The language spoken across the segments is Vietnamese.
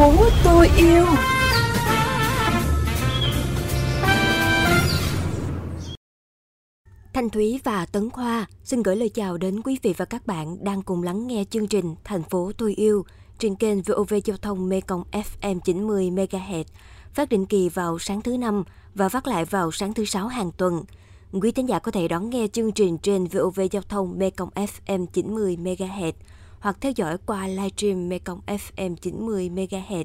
phố tôi yêu Thanh Thúy và Tấn Khoa xin gửi lời chào đến quý vị và các bạn đang cùng lắng nghe chương trình Thành phố tôi yêu trên kênh VOV Giao thông Mekong FM 90 MHz, phát định kỳ vào sáng thứ năm và phát lại vào sáng thứ sáu hàng tuần. Quý thính giả có thể đón nghe chương trình trên VOV Giao thông Mekong FM 90 MHz hoặc theo dõi qua livestream Mekong FM 90 MHz,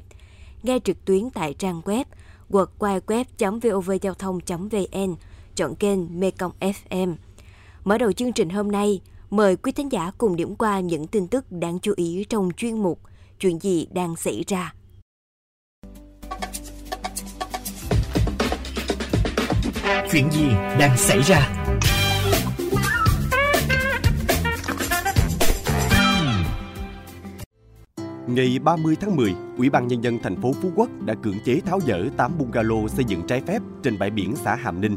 nghe trực tuyến tại trang web www.vovgiao thông.vn, chọn kênh Mekong FM. Mở đầu chương trình hôm nay, mời quý thính giả cùng điểm qua những tin tức đáng chú ý trong chuyên mục Chuyện gì đang xảy ra. Chuyện gì đang xảy ra? Ngày 30 tháng 10, Ủy ban Nhân dân thành phố Phú Quốc đã cưỡng chế tháo dỡ 8 bungalow xây dựng trái phép trên bãi biển xã Hàm Ninh.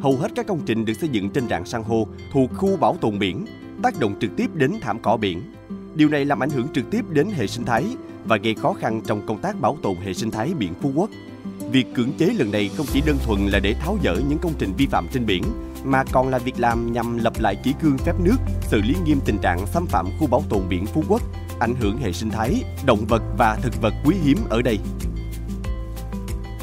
Hầu hết các công trình được xây dựng trên rạn san hô thuộc khu bảo tồn biển, tác động trực tiếp đến thảm cỏ biển. Điều này làm ảnh hưởng trực tiếp đến hệ sinh thái và gây khó khăn trong công tác bảo tồn hệ sinh thái biển Phú Quốc. Việc cưỡng chế lần này không chỉ đơn thuần là để tháo dỡ những công trình vi phạm trên biển, mà còn là việc làm nhằm lập lại kỷ cương phép nước, xử lý nghiêm tình trạng xâm phạm khu bảo tồn biển Phú Quốc ảnh hưởng hệ sinh thái, động vật và thực vật quý hiếm ở đây.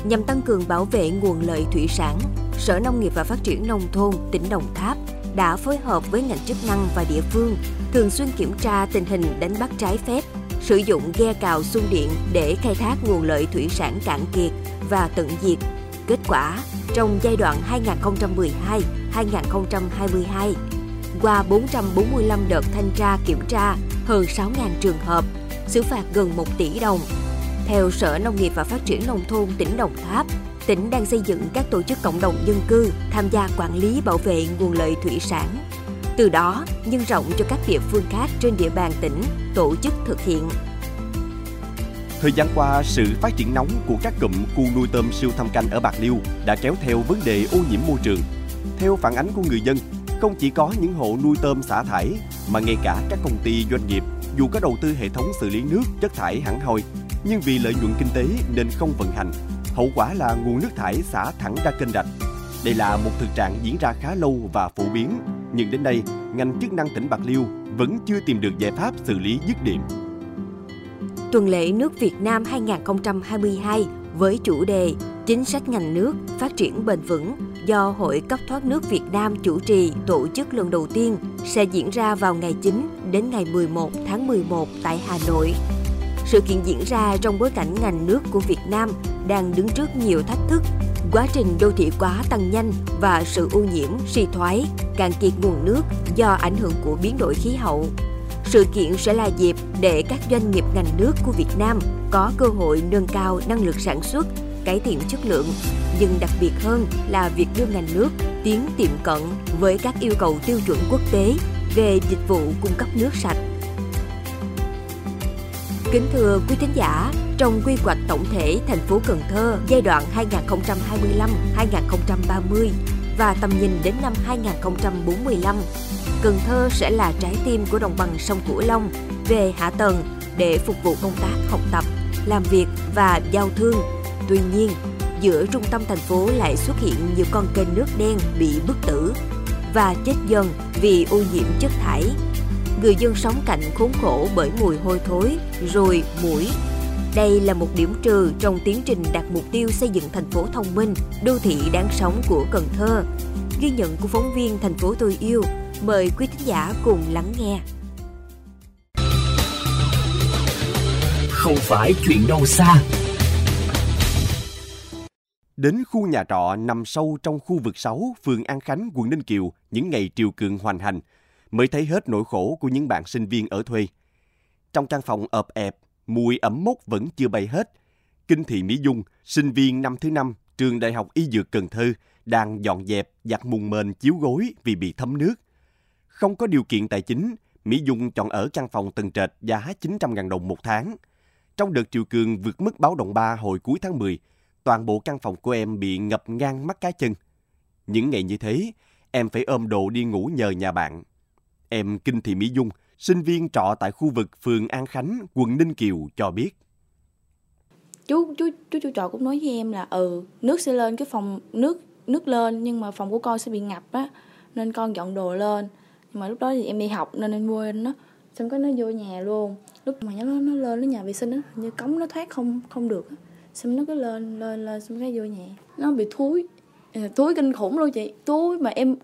Nhằm tăng cường bảo vệ nguồn lợi thủy sản, Sở Nông nghiệp và Phát triển Nông thôn tỉnh Đồng Tháp đã phối hợp với ngành chức năng và địa phương thường xuyên kiểm tra tình hình đánh bắt trái phép, sử dụng ghe cào xung điện để khai thác nguồn lợi thủy sản cạn kiệt và tận diệt. Kết quả, trong giai đoạn 2012-2022, qua 445 đợt thanh tra kiểm tra hơn 6.000 trường hợp, xử phạt gần 1 tỷ đồng. Theo Sở Nông nghiệp và Phát triển Nông thôn tỉnh Đồng Tháp, tỉnh đang xây dựng các tổ chức cộng đồng dân cư tham gia quản lý bảo vệ nguồn lợi thủy sản. Từ đó, nhân rộng cho các địa phương khác trên địa bàn tỉnh tổ chức thực hiện. Thời gian qua, sự phát triển nóng của các cụm khu nuôi tôm siêu thâm canh ở Bạc Liêu đã kéo theo vấn đề ô nhiễm môi trường. Theo phản ánh của người dân, không chỉ có những hộ nuôi tôm xả thải mà ngay cả các công ty doanh nghiệp dù có đầu tư hệ thống xử lý nước chất thải hẳn hoi nhưng vì lợi nhuận kinh tế nên không vận hành. Hậu quả là nguồn nước thải xả thẳng ra kênh rạch. Đây là một thực trạng diễn ra khá lâu và phổ biến, nhưng đến nay, ngành chức năng tỉnh Bạc Liêu vẫn chưa tìm được giải pháp xử lý dứt điểm. Tuần lễ nước Việt Nam 2022 với chủ đề Chính sách ngành nước phát triển bền vững do Hội cấp thoát nước Việt Nam chủ trì tổ chức lần đầu tiên sẽ diễn ra vào ngày 9 đến ngày 11 tháng 11 tại Hà Nội. Sự kiện diễn ra trong bối cảnh ngành nước của Việt Nam đang đứng trước nhiều thách thức, quá trình đô thị hóa tăng nhanh và sự ô nhiễm, suy thoái, cạn kiệt nguồn nước do ảnh hưởng của biến đổi khí hậu. Sự kiện sẽ là dịp để các doanh nghiệp ngành nước của Việt Nam có cơ hội nâng cao năng lực sản xuất, cải thiện chất lượng, nhưng đặc biệt hơn là việc đưa ngành nước tiến tiệm cận với các yêu cầu tiêu chuẩn quốc tế về dịch vụ cung cấp nước sạch. Kính thưa quý thính giả, trong quy hoạch tổng thể thành phố Cần Thơ giai đoạn 2025-2030 và tầm nhìn đến năm 2045, Cần Thơ sẽ là trái tim của đồng bằng sông Cửu Long về hạ tầng để phục vụ công tác học tập, làm việc và giao thương. Tuy nhiên, giữa trung tâm thành phố lại xuất hiện nhiều con kênh nước đen bị bức tử và chết dần vì ô nhiễm chất thải. Người dân sống cạnh khốn khổ bởi mùi hôi thối, rồi mũi. Đây là một điểm trừ trong tiến trình đạt mục tiêu xây dựng thành phố thông minh, đô thị đáng sống của Cần Thơ. Ghi nhận của phóng viên thành phố tôi yêu, mời quý thính giả cùng lắng nghe. Không phải chuyện đâu xa, Đến khu nhà trọ nằm sâu trong khu vực 6, phường An Khánh, quận Ninh Kiều, những ngày triều cường hoành hành, mới thấy hết nỗi khổ của những bạn sinh viên ở thuê. Trong căn phòng ợp ẹp, mùi ẩm mốc vẫn chưa bay hết. Kinh thị Mỹ Dung, sinh viên năm thứ năm, trường Đại học Y Dược Cần Thơ, đang dọn dẹp, giặt mùng mền chiếu gối vì bị thấm nước. Không có điều kiện tài chính, Mỹ Dung chọn ở căn phòng tầng trệt giá 900.000 đồng một tháng. Trong đợt triều cường vượt mức báo động 3 hồi cuối tháng 10, toàn bộ căn phòng của em bị ngập ngang mắt cá chân. Những ngày như thế, em phải ôm đồ đi ngủ nhờ nhà bạn. Em Kinh Thị Mỹ Dung, sinh viên trọ tại khu vực phường An Khánh, quận Ninh Kiều cho biết. chú chú chú chú trọ cũng nói với em là ừ nước sẽ lên cái phòng nước nước lên nhưng mà phòng của con sẽ bị ngập á nên con dọn đồ lên nhưng mà lúc đó thì em đi học nên em quên nó xong cái nó vô nhà luôn lúc mà nó nó lên nó nhà vệ sinh á như cống nó thoát không không được á xong nó cứ lên lên lên xong cái vô nhà. Nó bị thúi. Ờ, thúi kinh khủng luôn chị. Thúi mà em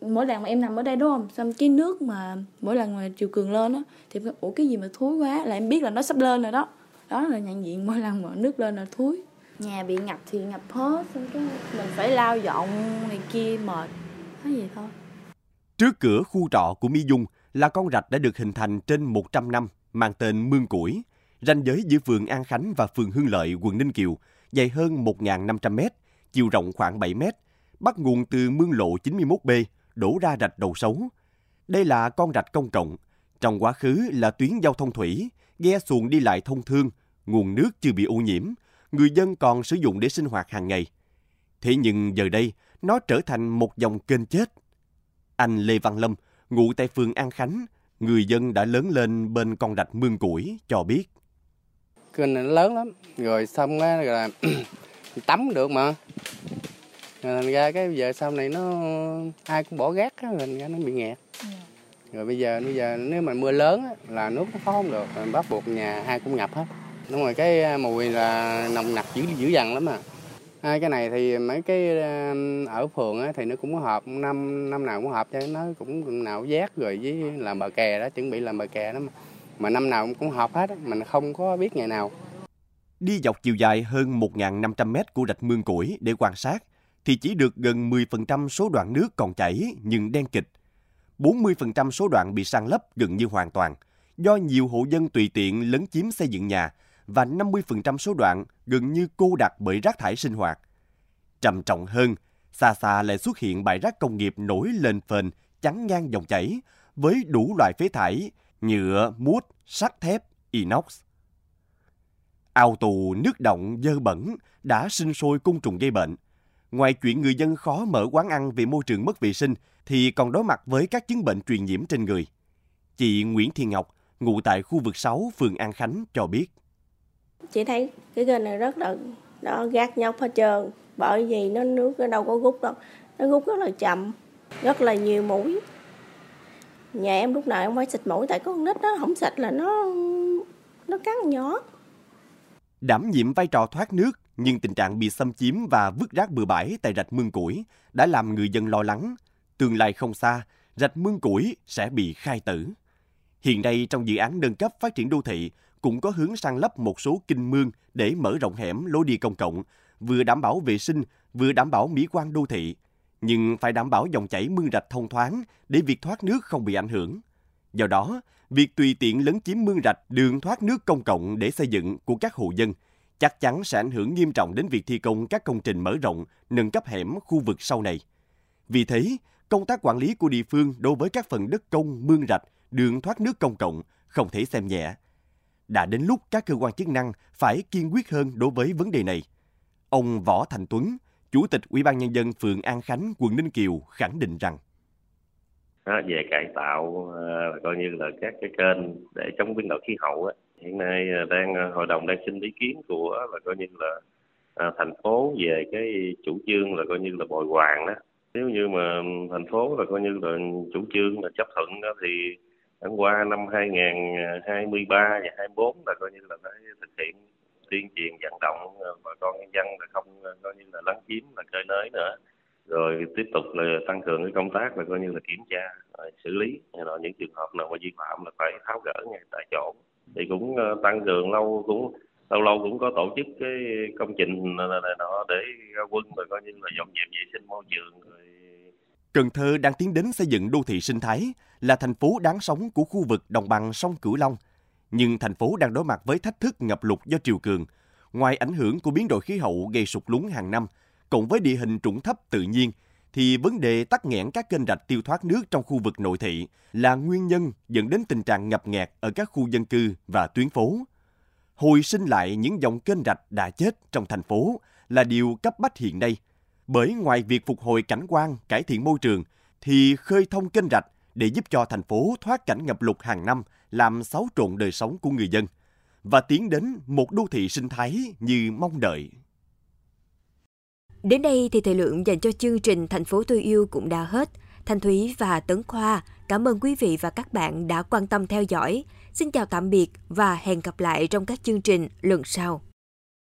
mỗi lần mà em nằm ở đây đúng không? Xong cái nước mà mỗi lần mà chiều cường lên á thì em ủa cái gì mà thúi quá? Là em biết là nó sắp lên rồi đó. Đó là nhận diện mỗi lần mà nước lên là thúi. Nhà bị ngập thì ngập hết xong cái mình phải lao dọn này kia mệt. Nói gì thôi. Trước cửa khu trọ của Mỹ Dung là con rạch đã được hình thành trên 100 năm mang tên Mương Củi, ranh giới giữa phường An Khánh và phường Hưng Lợi, quận Ninh Kiều, dài hơn 1.500 mét, chiều rộng khoảng 7 mét, bắt nguồn từ mương lộ 91B, đổ ra rạch đầu xấu. Đây là con rạch công cộng, trong quá khứ là tuyến giao thông thủy, ghe xuồng đi lại thông thương, nguồn nước chưa bị ô nhiễm, người dân còn sử dụng để sinh hoạt hàng ngày. Thế nhưng giờ đây, nó trở thành một dòng kênh chết. Anh Lê Văn Lâm, ngụ tại phường An Khánh, người dân đã lớn lên bên con rạch Mương Củi, cho biết. Kênh này nó lớn lắm, rồi xong á là tắm được mà. Thành ra cái giờ sau này nó ai cũng bỏ gác á, thành ra nó bị nghẹt. Rồi bây giờ bây giờ nếu mà mưa lớn á, là nước nó khó không được, rồi bắt buộc nhà ai cũng ngập hết. Đúng rồi cái mùi là nồng nặc dữ dữ dằn lắm à. Hai cái này thì mấy cái ở phường á, thì nó cũng có họp năm năm nào cũng họp cho nó cũng nào giác rồi với làm bờ kè đó chuẩn bị làm bờ kè đó mà, mà năm nào cũng họp hết mình không có biết ngày nào Đi dọc chiều dài hơn 1.500 mét của rạch Mương Củi để quan sát, thì chỉ được gần 10% số đoạn nước còn chảy nhưng đen kịch. 40% số đoạn bị san lấp gần như hoàn toàn, do nhiều hộ dân tùy tiện lấn chiếm xây dựng nhà và 50% số đoạn gần như cô đặc bởi rác thải sinh hoạt. Trầm trọng hơn, xa xa lại xuất hiện bãi rác công nghiệp nổi lên phền chắn ngang dòng chảy với đủ loại phế thải, nhựa, mút, sắt thép, inox. Ao tù nước động dơ bẩn đã sinh sôi côn trùng gây bệnh. Ngoài chuyện người dân khó mở quán ăn vì môi trường mất vệ sinh thì còn đối mặt với các chứng bệnh truyền nhiễm trên người. Chị Nguyễn Thị Ngọc, ngụ tại khu vực 6 phường An Khánh cho biết. Chị thấy cái kênh này rất là nó gác nhóc hết trơn bởi vì nó nước nó đâu có rút đâu nó rút rất là chậm rất là nhiều mũi nhà em lúc nào em phải xịt mũi tại có con nít đó không xịt là nó nó cắn nhỏ Đảm nhiệm vai trò thoát nước, nhưng tình trạng bị xâm chiếm và vứt rác bừa bãi tại rạch Mương Củi đã làm người dân lo lắng. Tương lai không xa, rạch Mương Củi sẽ bị khai tử. Hiện nay trong dự án nâng cấp phát triển đô thị cũng có hướng sang lấp một số kinh mương để mở rộng hẻm lối đi công cộng, vừa đảm bảo vệ sinh, vừa đảm bảo mỹ quan đô thị. Nhưng phải đảm bảo dòng chảy mương rạch thông thoáng để việc thoát nước không bị ảnh hưởng. Do đó, việc tùy tiện lấn chiếm mương rạch đường thoát nước công cộng để xây dựng của các hộ dân chắc chắn sẽ ảnh hưởng nghiêm trọng đến việc thi công các công trình mở rộng, nâng cấp hẻm khu vực sau này. Vì thế, công tác quản lý của địa phương đối với các phần đất công, mương rạch, đường thoát nước công cộng không thể xem nhẹ. Đã đến lúc các cơ quan chức năng phải kiên quyết hơn đối với vấn đề này. Ông Võ Thành Tuấn, Chủ tịch Ủy ban nhân dân phường An Khánh, quận Ninh Kiều khẳng định rằng đó, về cải tạo và coi như là các cái kênh để chống biến đổi khí hậu á. hiện nay ờ, đang ờ, hội đồng đang xin ý kiến của là coi như là à, thành phố về cái chủ trương là coi như là bồi hoàn đó nếu như mà ừ, thành phố là coi như là chủ trương là chấp thuận đó thì tháng qua năm 2023 và 24 là coi như là đã thực hiện tuyên truyền vận động ờ, bà con nhân dân là không ờ, coi như là lấn chiếm là cơi nới nữa. Rồi tiếp tục là tăng cường cái công tác là coi như là kiểm tra rồi xử lý. Rồi những trường hợp nào mà vi phạm là phải tháo gỡ ngay tại chỗ. Thì cũng tăng cường lâu cũng lâu lâu cũng có tổ chức cái công trình này, này nọ để ra quân rồi coi như là dọn dẹp vệ sinh môi trường rồi. Cần Thơ đang tiến đến xây dựng đô thị sinh thái, là thành phố đáng sống của khu vực đồng bằng sông Cửu Long. Nhưng thành phố đang đối mặt với thách thức ngập lụt do triều cường. Ngoài ảnh hưởng của biến đổi khí hậu gây sụt lún hàng năm, cộng với địa hình trũng thấp tự nhiên, thì vấn đề tắc nghẽn các kênh rạch tiêu thoát nước trong khu vực nội thị là nguyên nhân dẫn đến tình trạng ngập nghẹt ở các khu dân cư và tuyến phố. Hồi sinh lại những dòng kênh rạch đã chết trong thành phố là điều cấp bách hiện nay. Bởi ngoài việc phục hồi cảnh quan, cải thiện môi trường, thì khơi thông kênh rạch để giúp cho thành phố thoát cảnh ngập lụt hàng năm, làm xáo trộn đời sống của người dân. và tiến đến một đô thị sinh thái như mong đợi. Đến đây thì thời lượng dành cho chương trình Thành phố tôi yêu cũng đã hết. Thanh Thúy và Tấn Khoa, cảm ơn quý vị và các bạn đã quan tâm theo dõi. Xin chào tạm biệt và hẹn gặp lại trong các chương trình lần sau.